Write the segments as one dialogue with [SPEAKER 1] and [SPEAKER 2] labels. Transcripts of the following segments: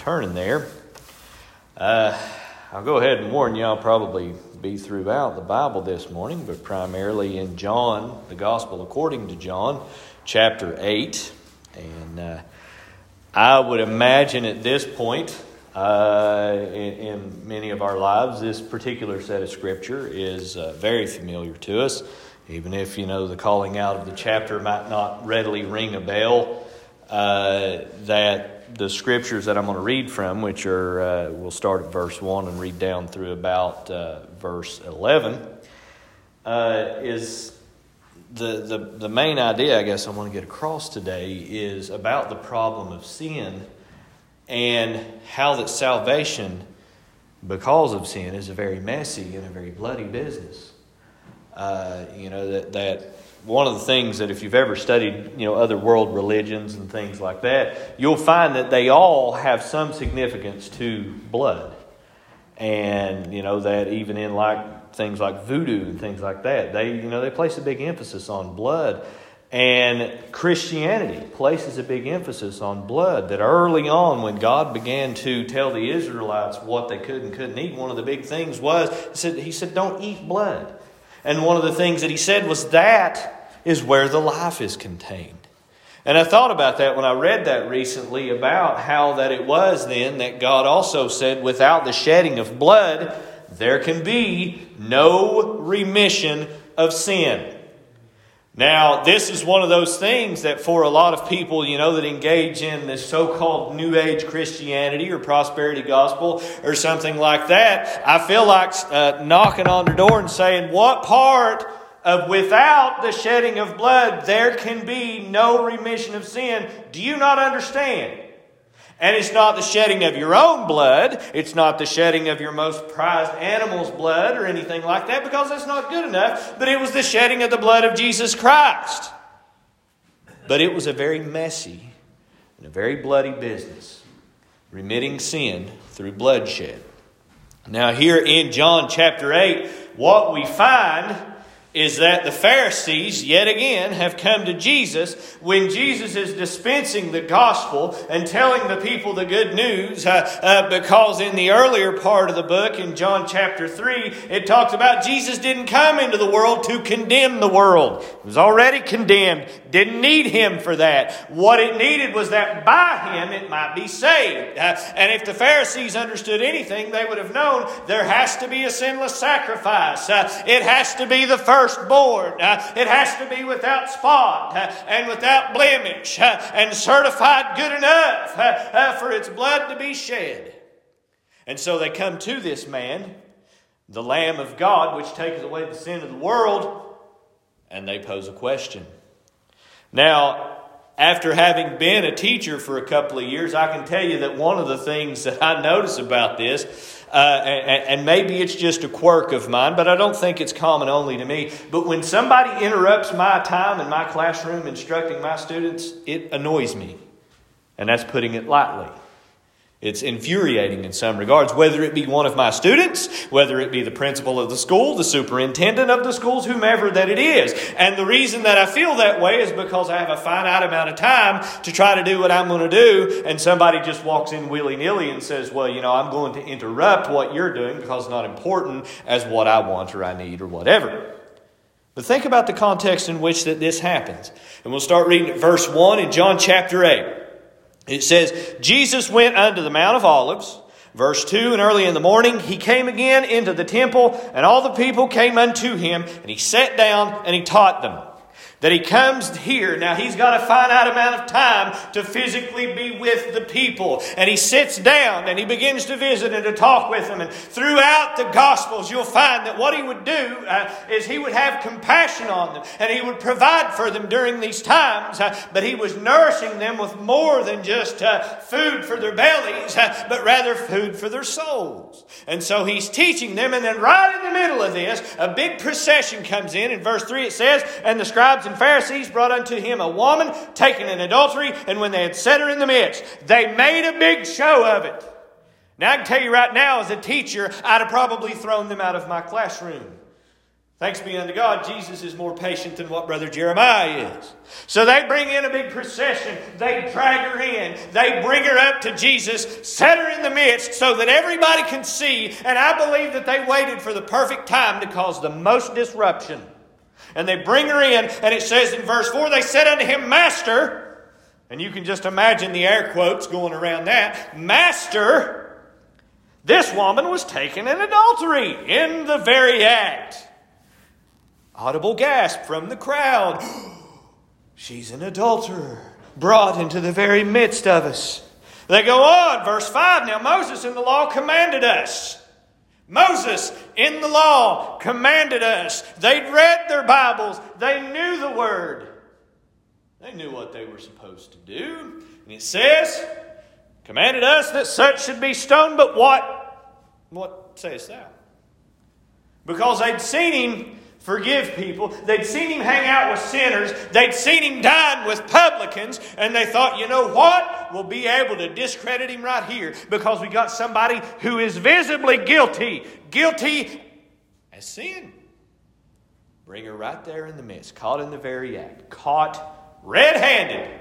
[SPEAKER 1] turning there. Uh, I'll go ahead and warn you, I'll probably be throughout the Bible this morning, but primarily in John, the Gospel according to John, chapter 8. And uh, I would imagine at this point, uh, in, in, many of our lives, this particular set of Scripture is uh, very familiar to us. Even if, you know, the calling out of the chapter might not readily ring a bell, uh, the scriptures that I'm going to read from, which are, uh, we'll start at verse 1 and read down through about uh, verse 11, uh, is the, the, the main idea, I guess, I want to get across today is about the problem of sin and how that salvation, because of sin, is a very messy and a very bloody business. Uh, you know, that, that one of the things that if you've ever studied you know other world religions and things like that you'll find that they all have some significance to blood. And you know that even in like things like voodoo and things like that they you know they place a big emphasis on blood. And christianity places a big emphasis on blood that early on when god began to tell the israelites what they could and couldn't eat one of the big things was he said, he said don't eat blood. And one of the things that he said was that is where the life is contained. And I thought about that when I read that recently about how that it was then that God also said, without the shedding of blood, there can be no remission of sin. Now, this is one of those things that for a lot of people, you know, that engage in this so called New Age Christianity or prosperity gospel or something like that, I feel like uh, knocking on their door and saying, What part of without the shedding of blood there can be no remission of sin? Do you not understand? And it's not the shedding of your own blood. It's not the shedding of your most prized animal's blood or anything like that because that's not good enough. But it was the shedding of the blood of Jesus Christ. But it was a very messy and a very bloody business, remitting sin through bloodshed. Now, here in John chapter 8, what we find is that the Pharisees, yet again, have come to Jesus when Jesus is dispensing the gospel and telling the people the good news. Uh, uh, because in the earlier part of the book, in John chapter 3, it talks about Jesus didn't come into the world to condemn the world. It was already condemned. Didn't need him for that. What it needed was that by him it might be saved. Uh, and if the Pharisees understood anything, they would have known there has to be a sinless sacrifice. Uh, it has to be the first firstborn. Uh, it has to be without spot uh, and without blemish uh, and certified good enough for its blood to be shed. And so they come to this man, the Lamb of God, which taketh away the sin of the world, and they pose a question. Now, after having been a teacher for a couple of years, I can tell you that one of the things that I notice about this uh, and, and, maybe it's just a quirk of mine, but I don't think it's common only to me. But when somebody interrupts my time in my classroom instructing my students, it annoys me. And that's putting it lightly. It's infuriating in some regards, whether it be one of my students, whether it be the principal of the school, the superintendent of the schools, whomever that it is. And the reason that I feel that way is because I have a finite amount of time to try to do what I'm going to do, and somebody just walks in willy nilly and says, Well, you know, I'm going to interrupt what you're doing because it's not important as what I want or I need or whatever. But think about the context in which that this happens. And we'll start reading at verse 1 in John chapter 8. It says, Jesus went unto the Mount of Olives. Verse 2 And early in the morning he came again into the temple, and all the people came unto him, and he sat down and he taught them that he comes here. Now, he's got a finite amount of time to physically be with the people. And he sits down and he begins to visit and to talk with them. And throughout the Gospels, you'll find that what he would do uh, is he would have compassion on them and he would provide for them during these times. Uh, but he was nourishing them with more than just uh, food for their bellies, uh, but rather food for their souls. And so he's teaching them. And then, right in the middle of this, a big procession comes in. In verse 3, it says, And the scribes and Pharisees brought unto him a woman taken in adultery, and when they had set her in the midst, they made a big show of it. Now, I can tell you right now, as a teacher, I'd have probably thrown them out of my classroom. Thanks be unto God, Jesus is more patient than what Brother Jeremiah is. So they bring in a big procession. They drag her in. They bring her up to Jesus, set her in the midst so that everybody can see. And I believe that they waited for the perfect time to cause the most disruption. And they bring her in, and it says in verse 4 they said unto him, Master, and you can just imagine the air quotes going around that, Master, this woman was taken in adultery in the very act. Audible gasp from the crowd. She's an adulterer, brought into the very midst of us. They go on, verse 5. Now, Moses in the law commanded us. Moses in the law commanded us. They'd read their Bibles, they knew the word. They knew what they were supposed to do. And it says, commanded us that such should be stoned, but what? What sayest thou? Because they'd seen him forgive people. They'd seen him hang out with sinners. They'd seen him dine with publicans. And they thought, you know what? We'll be able to discredit him right here because we got somebody who is visibly guilty. Guilty as sin. Bring her right there in the midst, caught in the very act, caught red handed.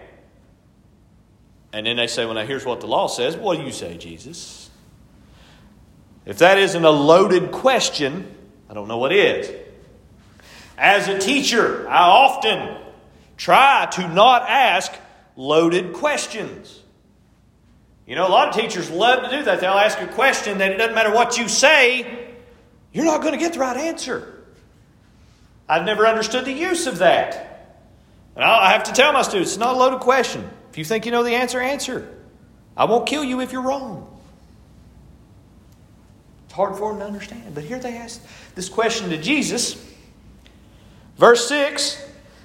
[SPEAKER 1] And then they say, well, now here's what the law says. What do you say, Jesus? If that isn't a loaded question, I don't know what is. As a teacher, I often try to not ask loaded questions. You know, a lot of teachers love to do that. They'll ask a question that it doesn't matter what you say, you're not going to get the right answer. I've never understood the use of that. And I have to tell my students it's not a loaded question. If you think you know the answer, answer. I won't kill you if you're wrong. It's hard for them to understand. But here they ask this question to Jesus. Verse 6,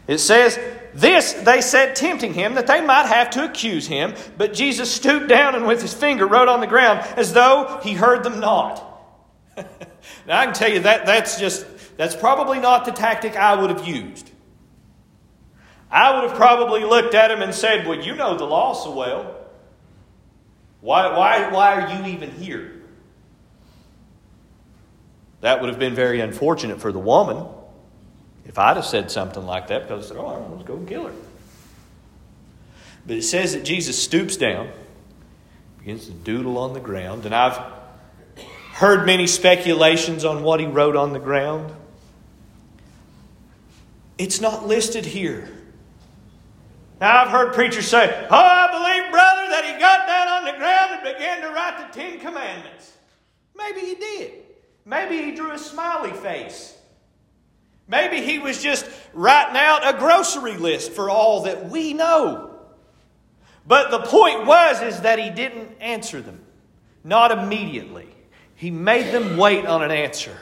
[SPEAKER 1] it says, This they said, tempting him, that they might have to accuse him. But Jesus stooped down and with his finger wrote on the ground as though he heard them not. now, I can tell you that that's just, that's probably not the tactic I would have used. I would have probably looked at him and said, Well, you know the law so well. Why, why, why are you even here? That would have been very unfortunate for the woman. If I'd have said something like that, because I said, oh, let's go kill her. But it says that Jesus stoops down, begins to doodle on the ground, and I've heard many speculations on what he wrote on the ground. It's not listed here. Now, I've heard preachers say, Oh, I believe, brother, that he got down on the ground and began to write the Ten Commandments. Maybe he did. Maybe he drew a smiley face. Maybe he was just writing out a grocery list for all that we know. But the point was is that he didn't answer them. Not immediately. He made them wait on an answer.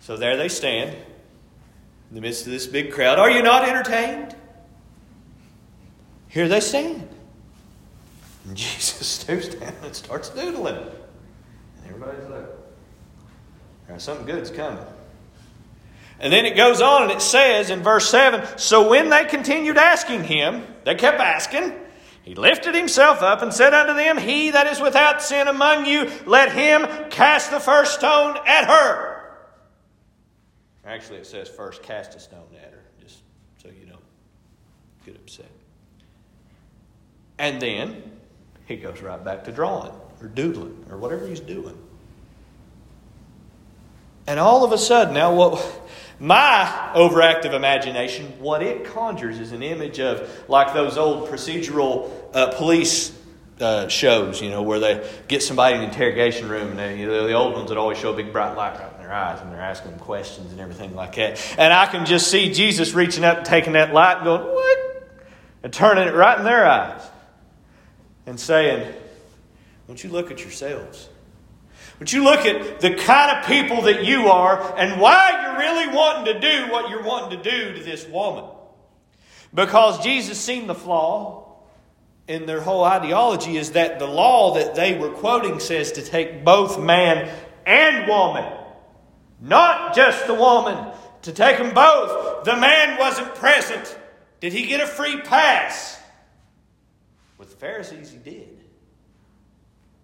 [SPEAKER 1] So there they stand in the midst of this big crowd. Are you not entertained? Here they stand. And Jesus stoops down and starts doodling. And everybody's like, something good's coming. And then it goes on and it says in verse 7 So when they continued asking him, they kept asking, he lifted himself up and said unto them, He that is without sin among you, let him cast the first stone at her. Actually, it says first cast a stone at her, just so you don't get upset. And then he goes right back to drawing or doodling or whatever he's doing. And all of a sudden, now what my overactive imagination, what it conjures is an image of like those old procedural uh, police uh, shows, you know, where they get somebody in the interrogation room, and they, you know, the old ones that always show a big bright light right in their eyes, and they're asking them questions and everything like that. And I can just see Jesus reaching up and taking that light and going, "What?" and turning it right in their eyes, and saying, "Don't you look at yourselves." But you look at the kind of people that you are and why you're really wanting to do what you're wanting to do to this woman. Because Jesus seen the flaw in their whole ideology is that the law that they were quoting says to take both man and woman, not just the woman, to take them both. The man wasn't present. Did he get a free pass? With the Pharisees, he did.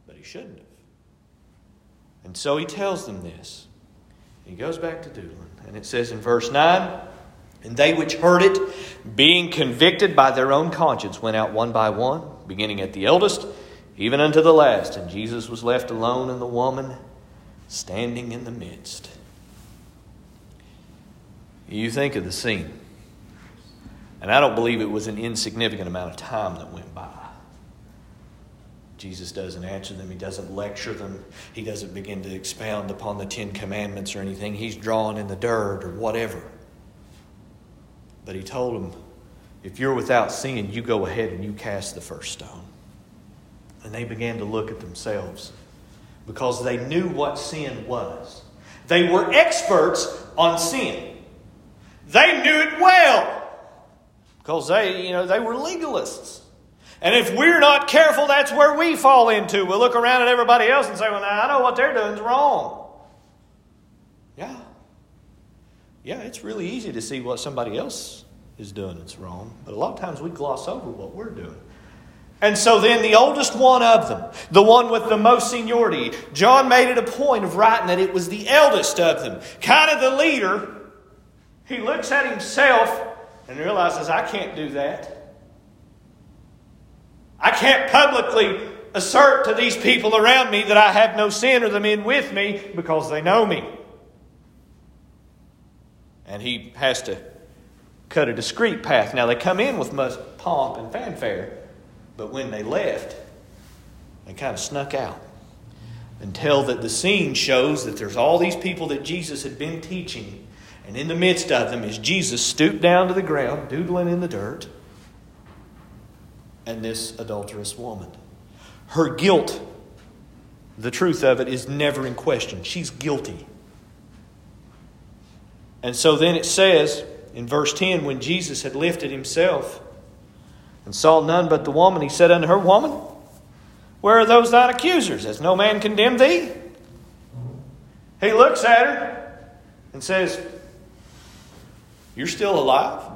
[SPEAKER 1] But he shouldn't have. And so he tells them this. He goes back to doodling. And it says in verse 9, And they which heard it, being convicted by their own conscience, went out one by one, beginning at the eldest, even unto the last. And Jesus was left alone, and the woman standing in the midst. You think of the scene. And I don't believe it was an insignificant amount of time that went by. Jesus doesn't answer them. He doesn't lecture them. He doesn't begin to expound upon the Ten Commandments or anything. He's drawn in the dirt or whatever. But he told them, if you're without sin, you go ahead and you cast the first stone. And they began to look at themselves because they knew what sin was. They were experts on sin. They knew it well because they, you know, they were legalists. And if we're not careful, that's where we fall into. We'll look around at everybody else and say, well, now I know what they're doing is wrong. Yeah. Yeah, it's really easy to see what somebody else is doing that's wrong. But a lot of times we gloss over what we're doing. And so then the oldest one of them, the one with the most seniority, John made it a point of writing that it was the eldest of them, kind of the leader. He looks at himself and realizes, I can't do that. I can't publicly assert to these people around me that I have no sin or the men with me because they know me. And he has to cut a discreet path. Now, they come in with much pomp and fanfare, but when they left, they kind of snuck out until that the scene shows that there's all these people that Jesus had been teaching, and in the midst of them is Jesus stooped down to the ground, doodling in the dirt and this adulterous woman. Her guilt, the truth of it, is never in question. She's guilty. And so then it says in verse 10 when Jesus had lifted himself and saw none but the woman, he said unto her, Woman, where are those thine accusers? Has no man condemned thee? He looks at her and says, You're still alive?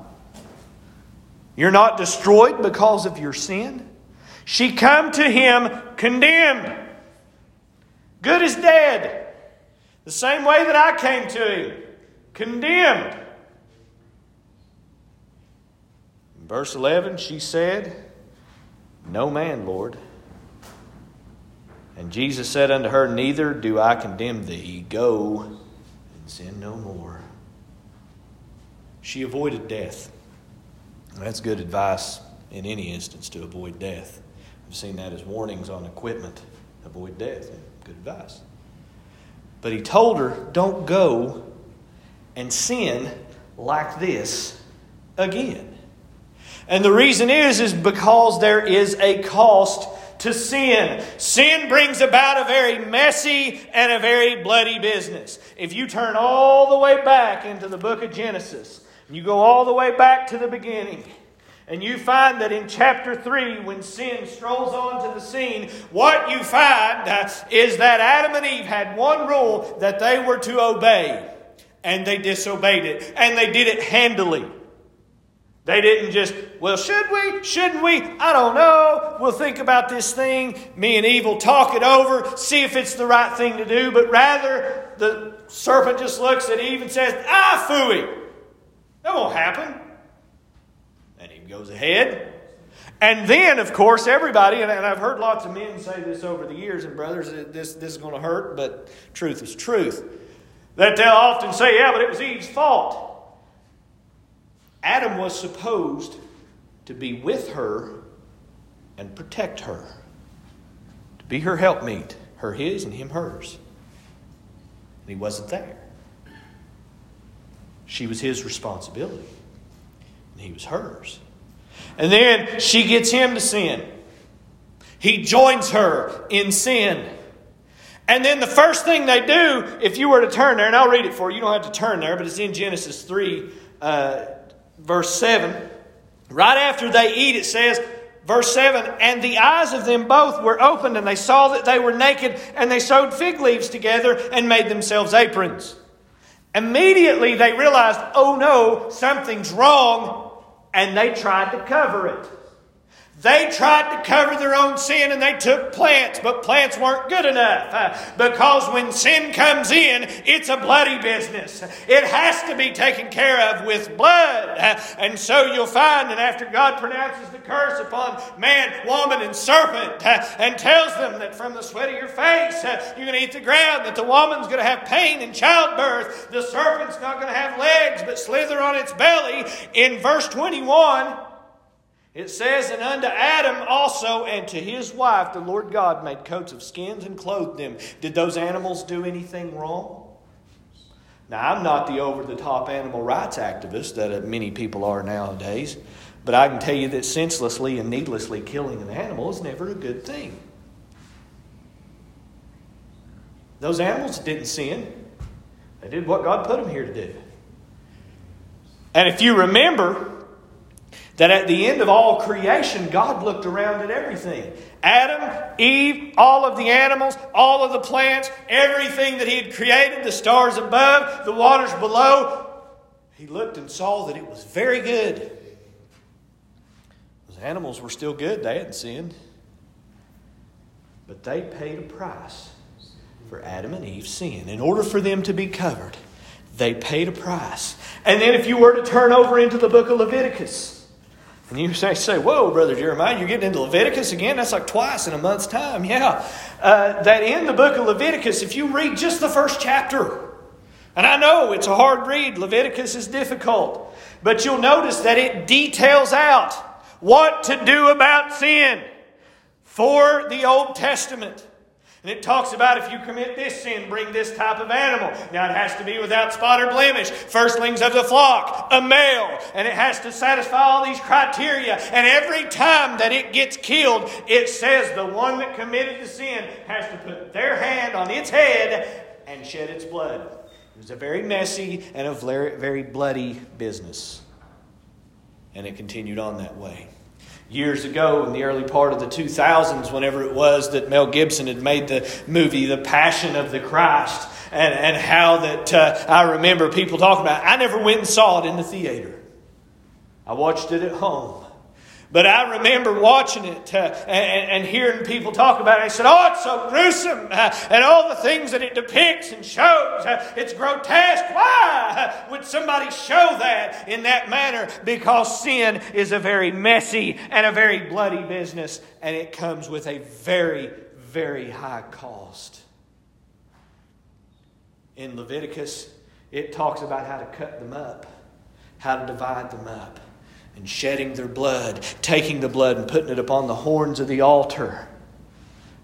[SPEAKER 1] You're not destroyed because of your sin. She come to him condemned. Good as dead. The same way that I came to him. Condemned. In verse 11, she said, No man, Lord. And Jesus said unto her, Neither do I condemn thee. Go and sin no more. She avoided death. That's good advice in any instance to avoid death. I've seen that as warnings on equipment. Avoid death. Good advice. But he told her, don't go and sin like this again. And the reason is, is because there is a cost to sin. Sin brings about a very messy and a very bloody business. If you turn all the way back into the book of Genesis, you go all the way back to the beginning. And you find that in chapter 3, when sin strolls onto the scene, what you find is that Adam and Eve had one rule that they were to obey. And they disobeyed it. And they did it handily. They didn't just, well, should we? Shouldn't we? I don't know. We'll think about this thing. Me and Eve will talk it over, see if it's the right thing to do. But rather, the serpent just looks at Eve and says, ah, fooey. That won't happen. And he goes ahead. And then, of course, everybody, and I've heard lots of men say this over the years, and brothers, this, this is going to hurt, but truth is truth. That they'll often say, yeah, but it was Eve's fault. Adam was supposed to be with her and protect her, to be her helpmeet, her his and him hers. And he wasn't there. She was his responsibility, and he was hers. And then she gets him to sin. He joins her in sin. And then the first thing they do, if you were to turn there, and I'll read it for you, you don't have to turn there, but it's in Genesis 3, uh, verse 7. Right after they eat, it says, verse 7 And the eyes of them both were opened, and they saw that they were naked, and they sewed fig leaves together and made themselves aprons. Immediately they realized, oh no, something's wrong, and they tried to cover it. They tried to cover their own sin and they took plants, but plants weren't good enough. Uh, because when sin comes in, it's a bloody business. It has to be taken care of with blood. Uh, and so you'll find that after God pronounces the curse upon man, woman, and serpent, uh, and tells them that from the sweat of your face you're going to eat the ground, that the woman's going to have pain in childbirth, the serpent's not going to have legs but slither on its belly, in verse 21, it says, And unto Adam also and to his wife the Lord God made coats of skins and clothed them. Did those animals do anything wrong? Now, I'm not the over the top animal rights activist that uh, many people are nowadays, but I can tell you that senselessly and needlessly killing an animal is never a good thing. Those animals didn't sin, they did what God put them here to do. And if you remember, that at the end of all creation, God looked around at everything Adam, Eve, all of the animals, all of the plants, everything that He had created, the stars above, the waters below. He looked and saw that it was very good. Those animals were still good, they hadn't sinned. But they paid a price for Adam and Eve's sin. In order for them to be covered, they paid a price. And then, if you were to turn over into the book of Leviticus, and you say, say, whoa, Brother Jeremiah, you're getting into Leviticus again? That's like twice in a month's time. Yeah. Uh, that in the book of Leviticus, if you read just the first chapter, and I know it's a hard read, Leviticus is difficult, but you'll notice that it details out what to do about sin for the Old Testament. And it talks about if you commit this sin, bring this type of animal. Now it has to be without spot or blemish, firstlings of the flock, a male, and it has to satisfy all these criteria. And every time that it gets killed, it says the one that committed the sin has to put their hand on its head and shed its blood. It was a very messy and a very, bloody business. And it continued on that way years ago in the early part of the 2000s, whenever it was that Mel Gibson had made the movie The Passion of the Christ, and, and how that uh, I remember people talking about. It. I never went and saw it in the theater. I watched it at home. But I remember watching it uh, and, and, hearing people talk about it. I said, Oh, it's so gruesome. Uh, and all the things that it depicts and shows. Uh, it's grotesque. Why would somebody show that in that manner? Because sin is a very messy and a very bloody business. And it comes with a very, very high cost. In Leviticus, it talks about how to cut them up, how to divide them up and shedding their blood, taking the blood and putting it upon the horns of the altar.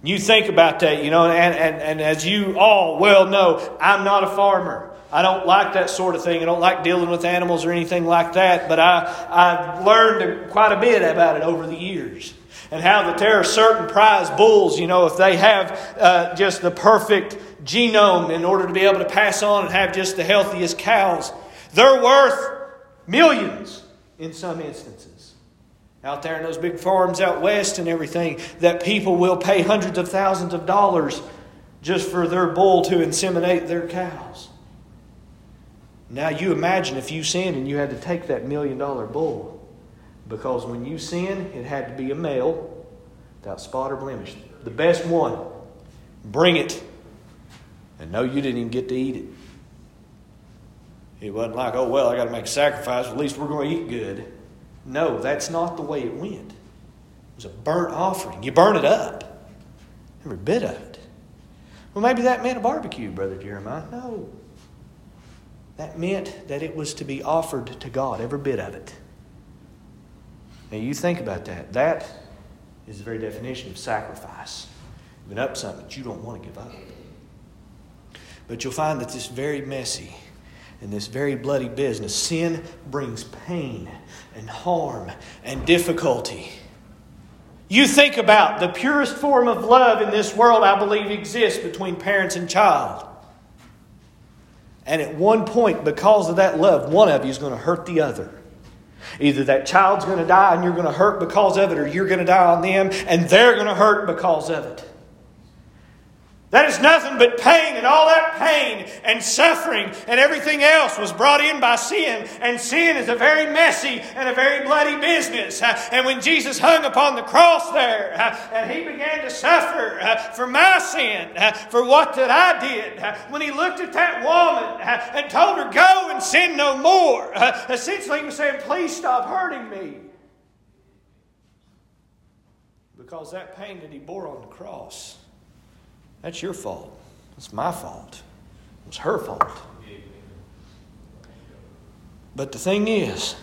[SPEAKER 1] You think about that, you know, and, and, and as you all well know, I'm not a farmer. I don't like that sort of thing. I don't like dealing with animals or anything like that, but I, I've learned quite a bit about it over the years. And how that there are certain prize bulls, you know, if they have uh, just the perfect genome in order to be able to pass on and have just the healthiest cows, they're worth millions in some instances. Out there in those big farms out west and everything, that people will pay hundreds of thousands of dollars just for their bull to inseminate their cows. Now you imagine if you sinned and you had to take that million dollar bull. Because when you sin, it had to be a male without spot or blemish. The best one. Bring it. And no, you didn't even get to eat it. It wasn't like, oh, well, I got to make a sacrifice. At least we're going to eat good. No, that's not the way it went. It was a burnt offering. You burn it up, every bit of it. Well, maybe that meant a barbecue, Brother Jeremiah. No. That meant that it was to be offered to God, every bit of it. Now, you think about that. That is the very definition of sacrifice. Giving up something that you don't want to give up. But you'll find that this very messy in this very bloody business. Sin brings pain and harm and difficulty. You think about the purest form of love in this world, I believe, exists between parents and child. And at one point, because of that love, one of you is going to hurt the other. Either that child's going to die and you're going to hurt because of it, or you're going to die on them and they're going to hurt because of it.
[SPEAKER 2] That is nothing but pain, and all that pain and suffering and everything else was brought in by sin. And sin is a very messy and a very bloody business. And when Jesus hung upon the cross there, and he began to suffer for my sin, for what that I did, when he looked at that woman and told her, Go and sin no more, essentially he was saying, Please stop hurting me. Because that pain that he bore on the cross that's your fault. It's my fault. It was her fault. But the thing is,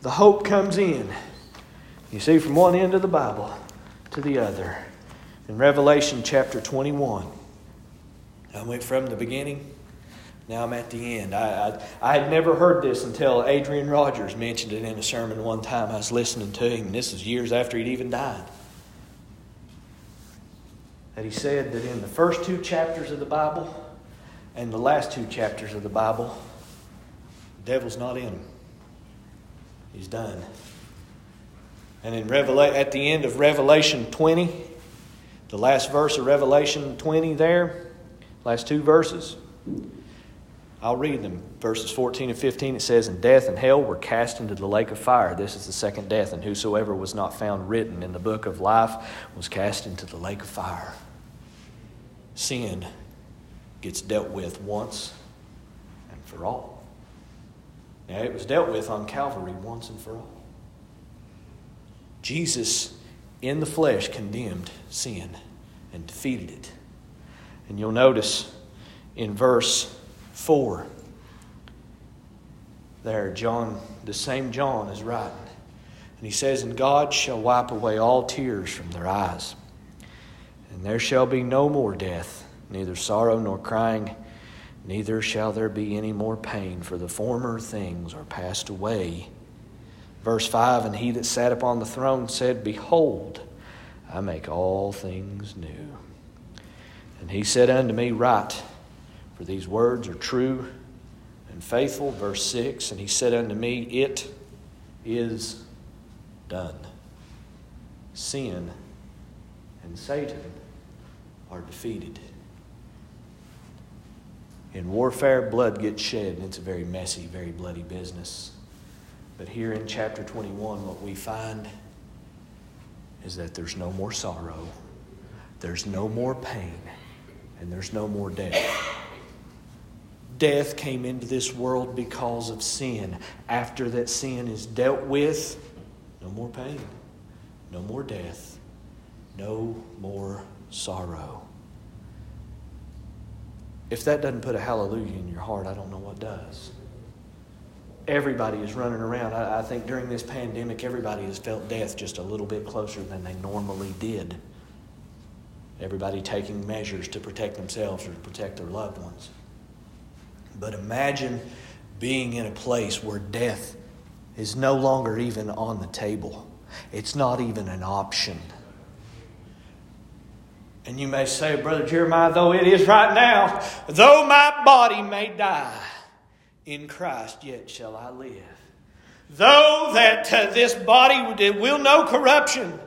[SPEAKER 2] the hope comes in. You see, from one end of the Bible to the other. In Revelation chapter 21, I went from the beginning, now I'm at the end. I, I, I, had never heard this until Adrian Rogers mentioned it in a sermon one time. I was listening to him, and this is years after he'd even died that he said that in the first two chapters of the Bible and the last two chapters of the Bible, the devil's not in them. He's done. And in Revela- at the end of Revelation 20, the last verse of Revelation 20 there, last two verses, I'll read them. Verses 14 and 15, it says, And death and hell were cast into the lake of fire. This is the second death. And whosoever was not found written in the book of life was cast into the lake of fire. Sin gets dealt with once and for all. Now, it was dealt with on Calvary once and for all. Jesus, in the flesh, condemned sin and defeated it. And you'll notice in verse 4. There, John, the same John is writing. And he says, And God shall wipe away all tears from their eyes. And there shall be no more death, neither sorrow nor crying, neither shall there be any more pain, for the former things are passed away. Verse 5 And he that sat upon the throne said, Behold, I make all things new. And he said unto me, Write for these words are true and faithful. Verse 6 And he said unto me, It is done. Sin and Satan are defeated. In warfare, blood gets shed, and it's a very messy, very bloody business. But here in chapter 21, what we find is that there's no more sorrow, there's no more pain, and there's no more death death came into this world because of sin. After that sin is dealt with, no more pain, no more death, no more sorrow. If that doesn't put a hallelujah in your heart, I don't know what does. Everybody is running around. I, I think during this pandemic, everybody has felt death just a little bit closer than they normally did. Everybody taking measures to protect themselves or to protect their loved ones. But imagine being in a place where death is no longer even on the table, it's not even an option. And you may say, Brother Jeremiah, though it is right now, though my body may die, in Christ yet shall I live. Though that uh, this body will know corruption,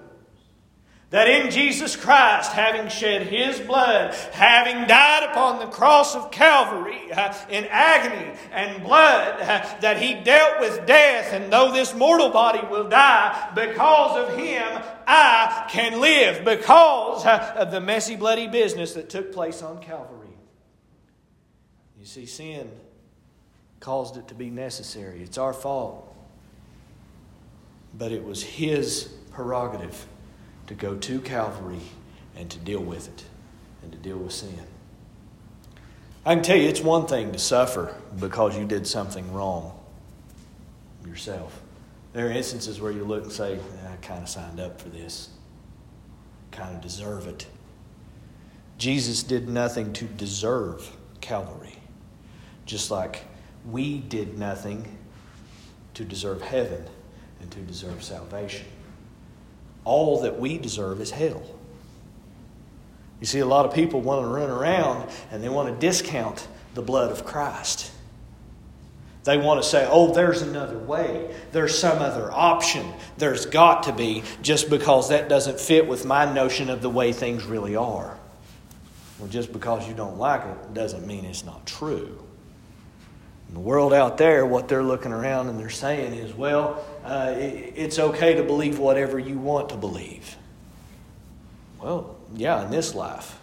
[SPEAKER 2] that in Jesus Christ, having shed his blood, having died upon the cross of Calvary uh, in agony and blood, uh, that he dealt with death, and though this mortal body will die, because of him I can live, because uh, of the messy, bloody business that took place on Calvary. You see, sin caused it to be necessary. It's our fault. But it was his prerogative to go to Calvary and to deal with it and to deal with sin. I can tell you it's one thing to suffer because you did something wrong yourself. There are instances where you look and say, ah, I kind of signed up for this, kind of deserve it. Jesus did nothing to deserve Calvary, just like we did nothing to deserve heaven and to deserve salvation all that we deserve is hell. You see, a lot of people want to run around and they want to discount the blood of Christ. They want to say, oh, there's another way. There's some other option. There's got to be, just because that doesn't fit with my notion of the way things really are. Well, just because you don't like it doesn't mean it's not true. The world out there, what they're looking around and they're saying is, well, uh, it's okay to believe whatever you want to believe. Well, yeah, in this life.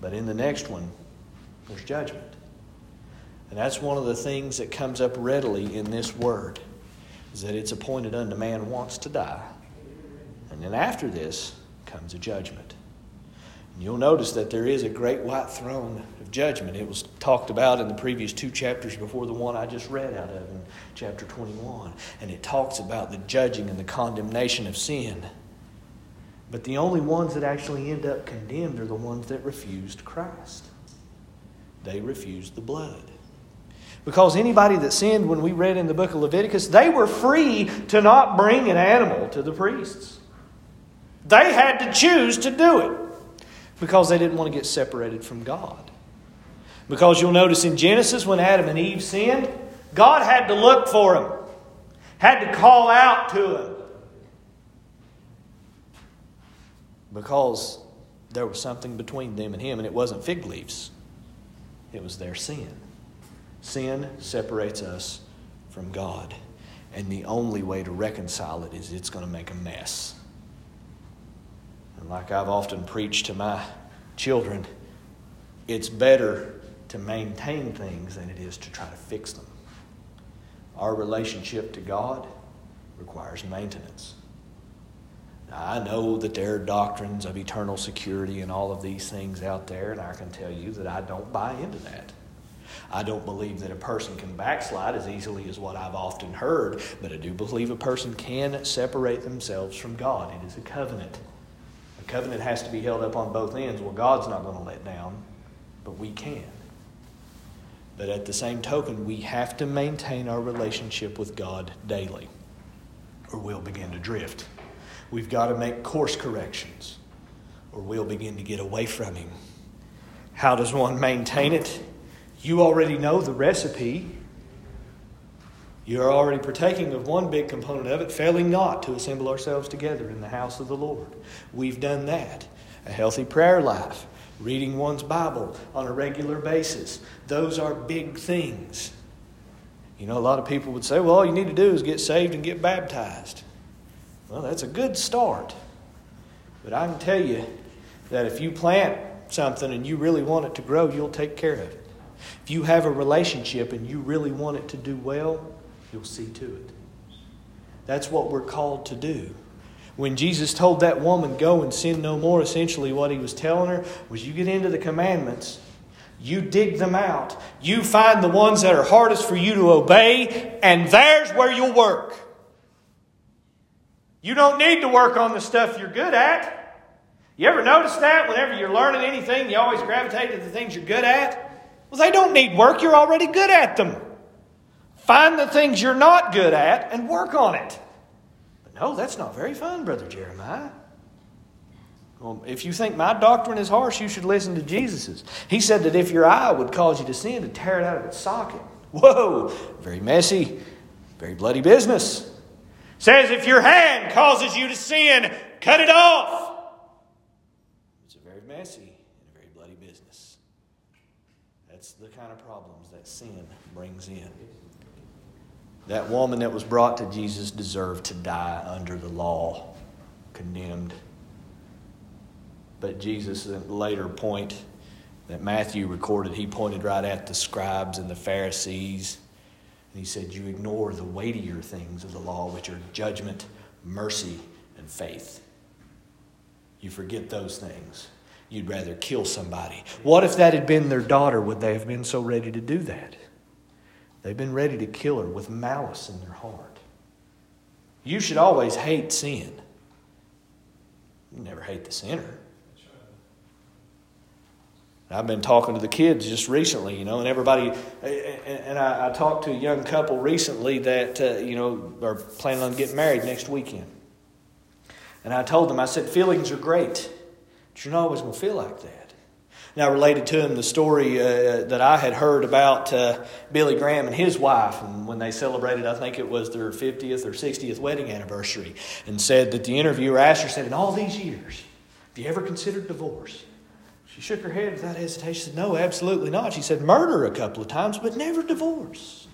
[SPEAKER 2] But in the next one, there's judgment. And that's one of the things that comes up readily in this word, is that it's appointed unto man once to die. And then after this comes a judgment. You'll notice that there is a great white throne of judgment. It was talked about in the previous two chapters before the one I just read out of in chapter 21. And it talks about the judging and the condemnation of sin. But the only ones that actually end up condemned are the ones that refused Christ. They refused the blood. Because anybody that sinned, when we read in the book of Leviticus, they were free to not bring an animal to the priests. They had to choose to do it because they didn't want to get separated from God. Because you'll notice in Genesis, when Adam and Eve sinned, God had to look for them, had to call out to them. Because there was something between them and Him, and it wasn't fig leaves, it was their sin. Sin separates us from God, and the only way to reconcile it is it's going to make a mess. And like I've often preached to my children, it's better to maintain things than it is to try to fix them. Our relationship to God requires maintenance. Now, I know that there are doctrines of eternal security and all of these things out there, and I can tell you that I don't buy into that. I don't believe that a person can backslide as easily as what I've often heard, but I do believe a person can separate themselves from God. It is a covenant. Covenant has to be held up on both ends. Well, God's not going to let down, but we can. But at the same token, we have to maintain our relationship with God daily, or we'll begin to drift. We've got to make course corrections, or we'll begin to get away from Him. How does one maintain it? You already know the recipe. You're already partaking of one big component of it, failing not to assemble ourselves together in the house of the Lord. We've done that. A healthy prayer life, reading one's Bible on a regular basis. Those are big things. You know, a lot of people would say, well, all you need to do is get saved and get baptized. Well, that's a good start. But I can tell you that if you plant something and you really want it to grow, you'll take care of it. If you have a relationship and you really want it to do well, you'll see to it. That's what we're called to do. When Jesus told that woman, Go and sin no more, essentially what he was telling her was you get into the commandments, you dig them out, you find the ones that are hardest for you to obey, and there's where you'll work. You don't need to work on the stuff you're good at. You ever notice that whenever you're learning anything, you always gravitate to the things you're good at? Well, they don't need work, you're already good at them. Find the things you're not good at and work on it. But no, that's not very fun, Brother Jeremiah. Well, if you think my doctrine is harsh, you should listen to Jesus's. He said that if your eye would cause you to sin, to tear it out of its socket. Whoa, very messy, very bloody business. Says if your hand causes you to sin, cut it off. It's a very messy and very bloody business. That's the kind of problems that sin brings in. That woman that was brought to Jesus deserved to die under the law, condemned. But Jesus, at a later point that Matthew recorded, he pointed right at the scribes and the Pharisees. And he said, You ignore the weightier things of the law, which are judgment, mercy, and faith. You forget those things. You'd rather kill somebody. What if that had been their daughter? Would they have been so ready to do that? They've been ready to kill her with malice in their heart. You should always hate sin. You never hate the sinner. I've been talking to the kids just recently, you know, and everybody, and I, talked to a young couple recently that, uh, you know, are planning on getting married next weekend. And I told them, I said, feelings are great, but you're not always going to feel like that. Now, I related to him, the story uh, that I had heard about uh, Billy Graham and his wife, and when they celebrated, I think it was their 50th or 60th wedding anniversary, and said that the interviewer asked her, said, In all these years, have you ever considered divorce? She She shook her head without hesitation. She said, No, absolutely not. She said, Murder a couple of times, but never divorce.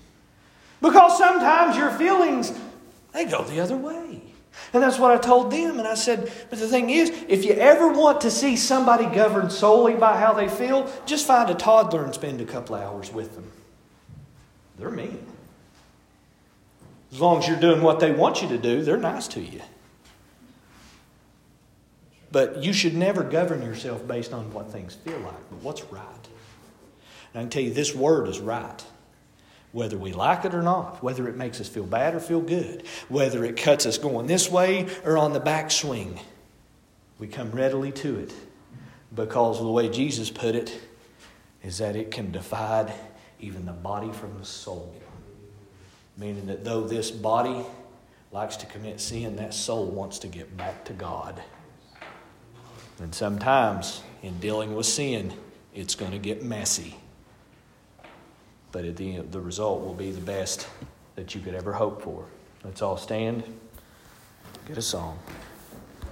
[SPEAKER 2] Because sometimes your feelings, they go the other way. And that's what I told them. And I said, But the thing is, if you ever want to see somebody governed solely by how they feel, just find a toddler and spend a couple hours with them. They're mean. As long as you're doing what they want you to do, they're nice to you. But you should never govern yourself based on what things feel like, but what's right. And I can tell you, this word is right. Whether we like it or not, whether it makes us feel bad or feel good, whether it cuts us going this way or on the backswing, we come readily to it because the way Jesus put it is that it can divide even the body from the soul. Meaning that though this body likes to commit sin, that soul wants to get back to God. And sometimes in dealing with sin, it's going to get messy. But at the end, the result will be the best that you could ever hope for. Let's all stand, get a song.